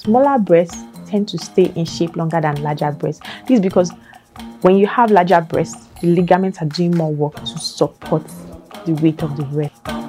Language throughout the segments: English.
smaller breasts tend to stay in shape longer than larger breasts. This is because when you have larger breasts, the ligaments are doing more work to support the weight of the breast.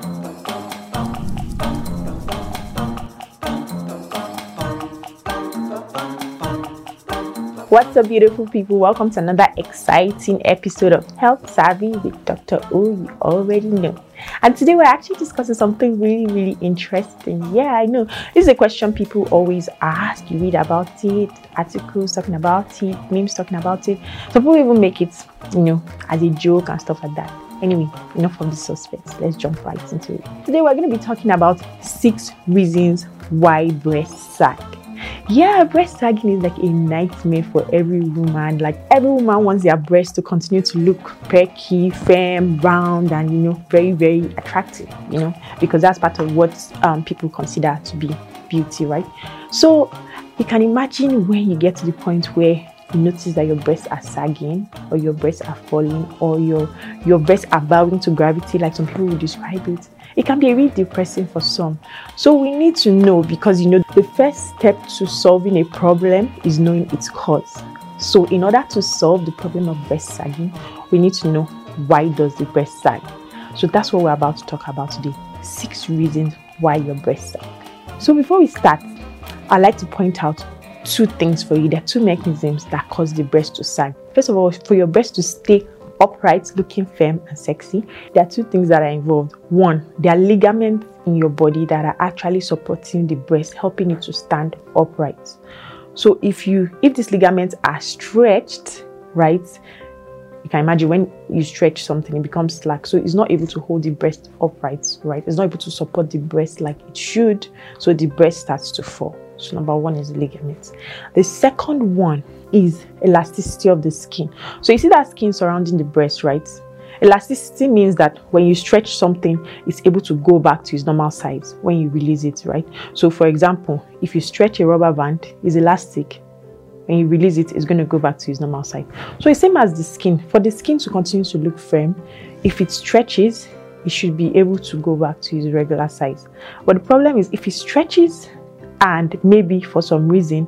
What's up, beautiful people? Welcome to another exciting episode of Health Savvy with Dr. O. You already know. And today we're actually discussing something really, really interesting. Yeah, I know. This is a question people always ask. You read about it, articles talking about it, memes talking about it. Some people even make it, you know, as a joke and stuff like that. Anyway, enough of the suspense. Let's jump right into it. Today we're going to be talking about six reasons why breasts sag. Yeah, breast sagging is like a nightmare for every woman. Like every woman wants their breasts to continue to look perky, firm, round, and you know, very, very attractive. You know, because that's part of what um, people consider to be beauty, right? So you can imagine when you get to the point where you notice that your breasts are sagging or your breasts are falling or your your breasts are bowing to gravity like some people would describe it it can be really depressing for some so we need to know because you know the first step to solving a problem is knowing its cause so in order to solve the problem of breast sagging we need to know why does the breast sag so that's what we're about to talk about today six reasons why your breast sag so before we start i'd like to point out two things for you. There are two mechanisms that cause the breast to sag. First of all, for your breast to stay upright, looking firm and sexy, there are two things that are involved. One, there are ligaments in your body that are actually supporting the breast, helping it to stand upright. So if you if these ligaments are stretched, right, you can imagine when you stretch something, it becomes slack. So it's not able to hold the breast upright, right? It's not able to support the breast like it should. So the breast starts to fall. So number one is ligaments. The second one is elasticity of the skin. So you see that skin surrounding the breast, right? Elasticity means that when you stretch something, it's able to go back to its normal size when you release it, right? So for example, if you stretch a rubber band, it's elastic. When you release it, it's going to go back to its normal size. So it's same as the skin. For the skin to continue to look firm, if it stretches, it should be able to go back to its regular size. But the problem is if it stretches and maybe for some reason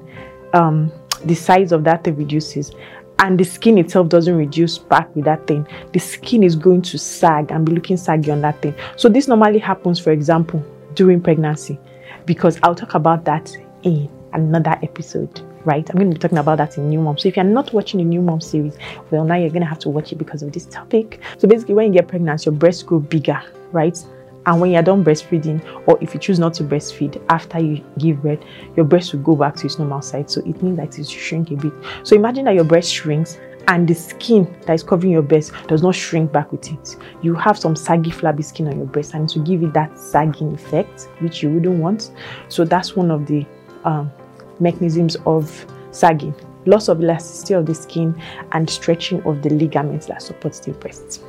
um, the size of that thing reduces and the skin itself doesn't reduce back with that thing, the skin is going to sag and be looking saggy on that thing. So this normally happens, for example, during pregnancy, because I'll talk about that in another episode. Right, I'm going to be talking about that in New Mom. So if you're not watching the New Mom series, well, now you're going to have to watch it because of this topic. So basically, when you get pregnant, your breasts grow bigger, right? And when you're done breastfeeding, or if you choose not to breastfeed after you give birth, your breast will go back to its normal size. So it means that it shrink a bit. So imagine that your breast shrinks and the skin that is covering your breast does not shrink back with it. You have some saggy, flabby skin on your breast, and to give it that sagging effect, which you wouldn't want. So that's one of the um, mechanisms of sagging loss of elasticity of the skin and stretching of the ligaments that supports the breast.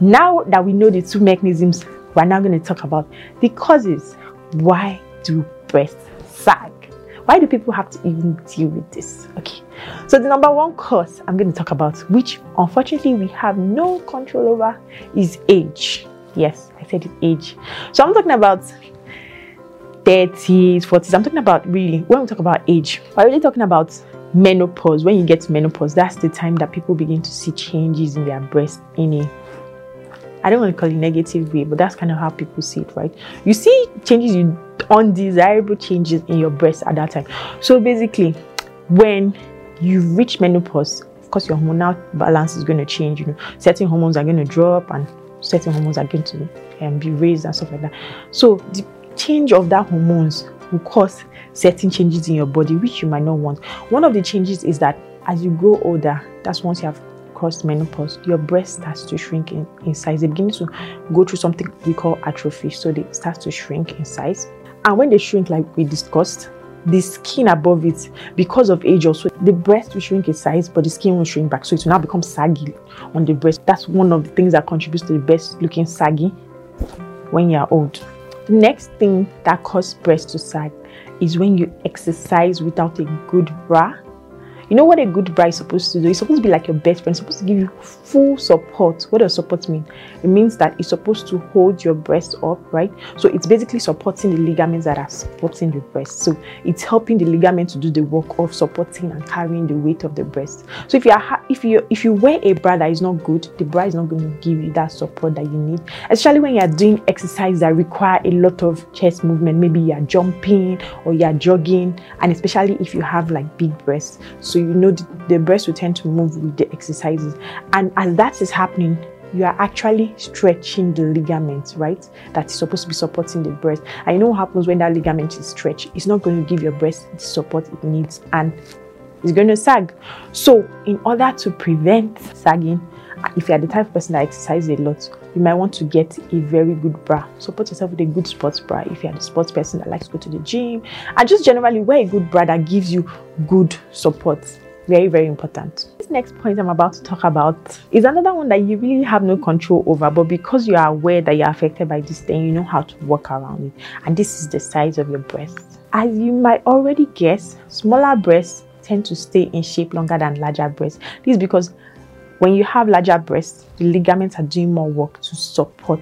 Now that we know the two mechanisms we're now going to talk about the causes. Why do breasts sag? Why do people have to even deal with this? Okay, so the number one cause I'm going to talk about, which unfortunately we have no control over, is age. Yes, I said it age. So I'm talking about 30s, 40s. I'm talking about really, when we talk about age, we're really talking about menopause. When you get to menopause, that's the time that people begin to see changes in their breast in a I don't want to call it negative way, but that's kind of how people see it, right? You see changes, you undesirable changes in your breast at that time. So basically, when you reach menopause, of course, your hormonal balance is going to change. You know, certain hormones are going to drop, and certain hormones are going to um, be raised and stuff like that. So the change of that hormones will cause certain changes in your body, which you might not want. One of the changes is that as you grow older, that's once you have crossed menopause, your breast starts to shrink in, in size. They begin to go through something we call atrophy. So they start to shrink in size. And when they shrink, like we discussed, the skin above it, because of age also, the breast will shrink in size, but the skin will shrink back. So it will now become saggy on the breast. That's one of the things that contributes to the breast looking saggy when you're old. The next thing that causes breast to sag is when you exercise without a good bra You know what a good bra is supposed to do? It's supposed to be like your best friend. It's supposed to give you full support. What does support mean? It means that it's supposed to hold your breast up, right? So it's basically supporting the ligaments that are supporting the breast. So it's helping the ligament to do the work of supporting and carrying the weight of the breast. So if you are if you if you wear a bra that is not good, the bra is not going to give you that support that you need, especially when you are doing exercise that require a lot of chest movement. Maybe you are jumping or you are jogging, and especially if you have like big breasts. So you know the, the breast will tend to move with the exercises. And as that is happening, you are actually stretching the ligament, right? That is supposed to be supporting the breast. And you know what happens when that ligament is stretched? It's not going to give your breast the support it needs and it's going to sag. So, in order to prevent sagging, if you are the type of person that exercises a lot, you might want to get a very good bra. Support yourself with a good sports bra if you are the sports person that likes to go to the gym. And just generally wear a good bra that gives you good support. Very, very important. This next point I'm about to talk about is another one that you really have no control over, but because you are aware that you're affected by this thing, you know how to work around it. And this is the size of your breast. As you might already guess, smaller breasts tend to stay in shape longer than larger breasts. This is because when you have larger breasts, the ligaments are doing more work to support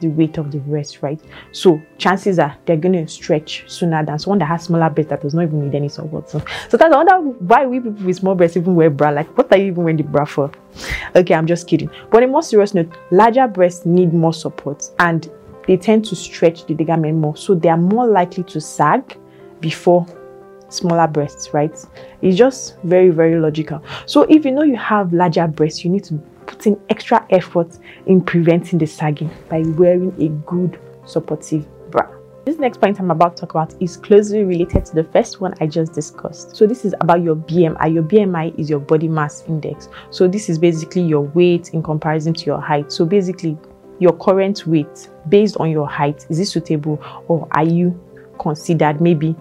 the weight of the breast, right? So chances are they're going to stretch sooner than someone that has smaller breasts that does not even need any support. So, so that's wonder why we people with small breasts even wear bra. Like, what are you even wearing the bra for? Okay, I'm just kidding. But in more serious note, larger breasts need more support and they tend to stretch the ligament more, so they are more likely to sag before smaller breasts, right? It's just very, very logical. So if you know you have larger breasts, you need to put in extra effort in preventing the sagging by wearing a good supportive bra. This next point I'm about to talk about is closely related to the first one I just discussed. So this is about your BMI. Your BMI is your body mass index. So this is basically your weight in comparison to your height. So basically your current weight based on your height, is it suitable or are you considered maybe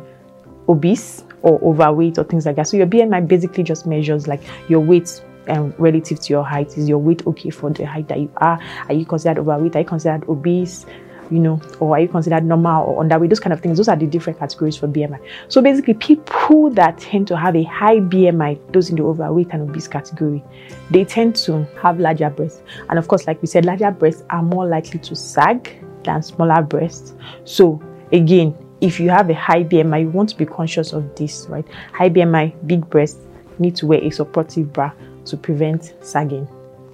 obese or overweight or things like that. So your BMI basically just measures like your weight um, relative to your height. Is your weight okay for the height that you are? Are you considered overweight? Are you considered obese? You know, or are you considered normal or underweight? Those kind of things. Those are the different categories for BMI. So basically, people that tend to have a high BMI, those in the overweight and obese category, they tend to have larger breasts. And of course, like we said, larger breasts are more likely to sag than smaller breasts. So again, if you have a high BMI, you want to be conscious of this, right? High BMI, big breasts, need to wear a supportive bra to prevent sagging.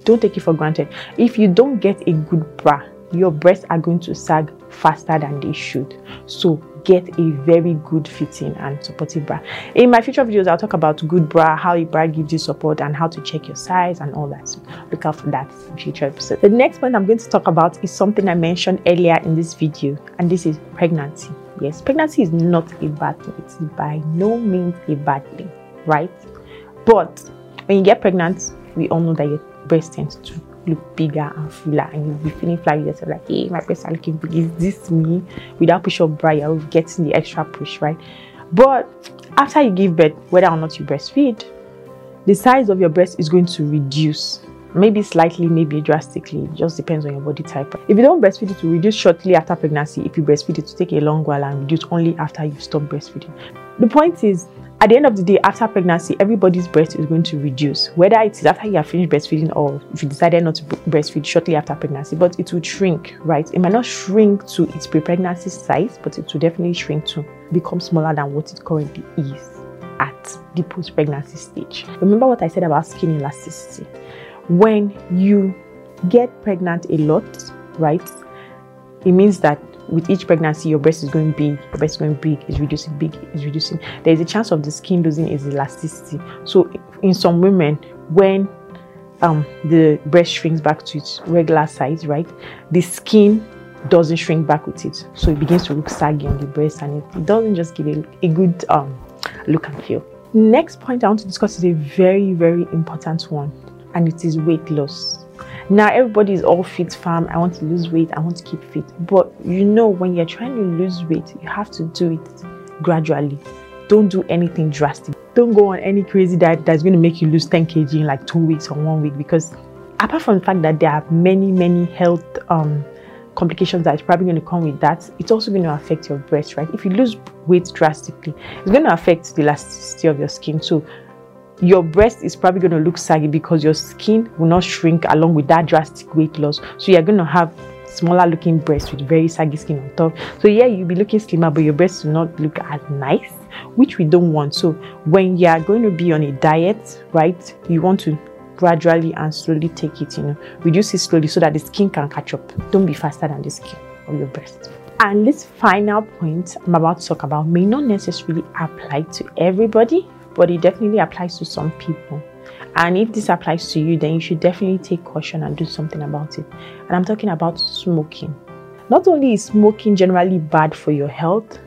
Don't take it for granted. If you don't get a good bra, your breasts are going to sag faster than they should. So get a very good fitting and supportive bra. In my future videos, I'll talk about good bra, how a bra gives you support, and how to check your size and all that. Look out for that in future episodes. The next point I'm going to talk about is something I mentioned earlier in this video, and this is pregnancy. Yes, pregnancy is not a bad thing. It's by no means a bad thing, right? But when you get pregnant, we all know that your breast tends to look bigger and fuller and you'll be feeling flat with yourself like hey my breasts are looking big is this me without push up bra you're getting the extra push right but after you give birth whether or not you breastfeed the size of your breast is going to reduce maybe slightly, maybe drastically. It just depends on your body type. If you don't breastfeed, it will reduce shortly after pregnancy. If you breastfeed, it will take a long while and reduce only after you stop breastfeeding. The point is, at the end of the day, after pregnancy, everybody's breast is going to reduce. Whether it is after you have finished breastfeeding or if you decided not to breastfeed shortly after pregnancy, but it will shrink, right? It might not shrink to its pre-pregnancy size, but it will definitely shrink to become smaller than what it currently is at the post-pregnancy stage. Remember what I said about skin elasticity when you get pregnant a lot, right? It means that with each pregnancy, your breast is going big, your breast is going big, is reducing, big, is reducing. There is a chance of the skin losing its elasticity. So, in some women, when um, the breast shrinks back to its regular size, right, the skin doesn't shrink back with it. So, it begins to look saggy on the breast and it, it doesn't just give a, a good um, look and feel. Next point I want to discuss is a very, very important one and it is weight loss. Now everybody is all fit fam. I want to lose weight, I want to keep fit. But you know when you're trying to lose weight, you have to do it gradually. Don't do anything drastic. Don't go on any crazy diet that's going to make you lose 10 kg in like two weeks or one week because apart from the fact that there are many, many health um, complications that is probably going to come with that, it's also going to affect your breast, right? If you lose weight drastically, it's going to affect the elasticity of your skin. So your breast is probably going to look saggy because your skin will not shrink along with that drastic weight loss. So you're going to have smaller looking breasts with very saggy skin on top. So yeah, you'll be looking slimmer, but your breasts will not look as nice, which we don't want. So when you are going to be on a diet, right, you want to gradually and slowly take it, you know, reduce it slowly so that the skin can catch up. Don't be faster than the skin of your breast. And this final point I'm about to talk about may not necessarily apply to everybody, but it definitely applies to some people. And if this applies to you, then you should definitely take caution and do something about it. And I'm talking about smoking. Not only is smoking generally bad for your health,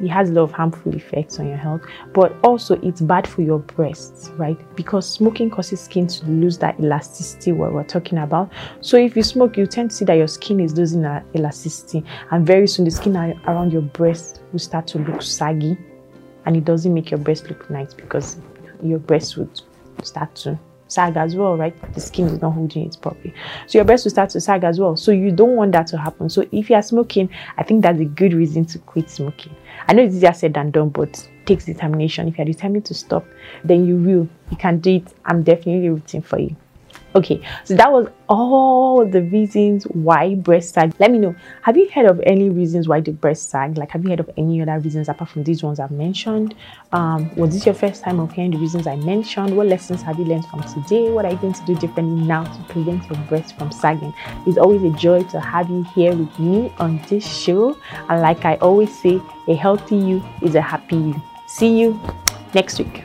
it has a lot of harmful effects on your health, but also it's bad for your breasts, right? Because smoking causes skin to lose that elasticity what we're talking about. So if you smoke, you tend to see that your skin is losing that elasticity, and very soon the skin around your breast will start to look saggy, and it doesn't make your breast look nice because your breast would start to sag as well, right? The skin is not holding it properly. So your breast will start to sag as well. So you don't want that to happen. So if you are smoking, I think that's a good reason to quit smoking. I know it's easier said than done, but takes determination. If you're determined to stop, then you will. You can do it. I'm definitely rooting for you. Okay, so that was all the reasons why breast sag. Let me know. Have you heard of any reasons why the breast sag? Like, have you heard of any other reasons apart from these ones I've mentioned? Um, was this your first time of hearing the reasons I mentioned? What lessons have you learned from today? What are you going to do differently now to prevent your breast from sagging? It's always a joy to have you here with me on this show. And like I always say, a healthy you is a happy you. See you next week.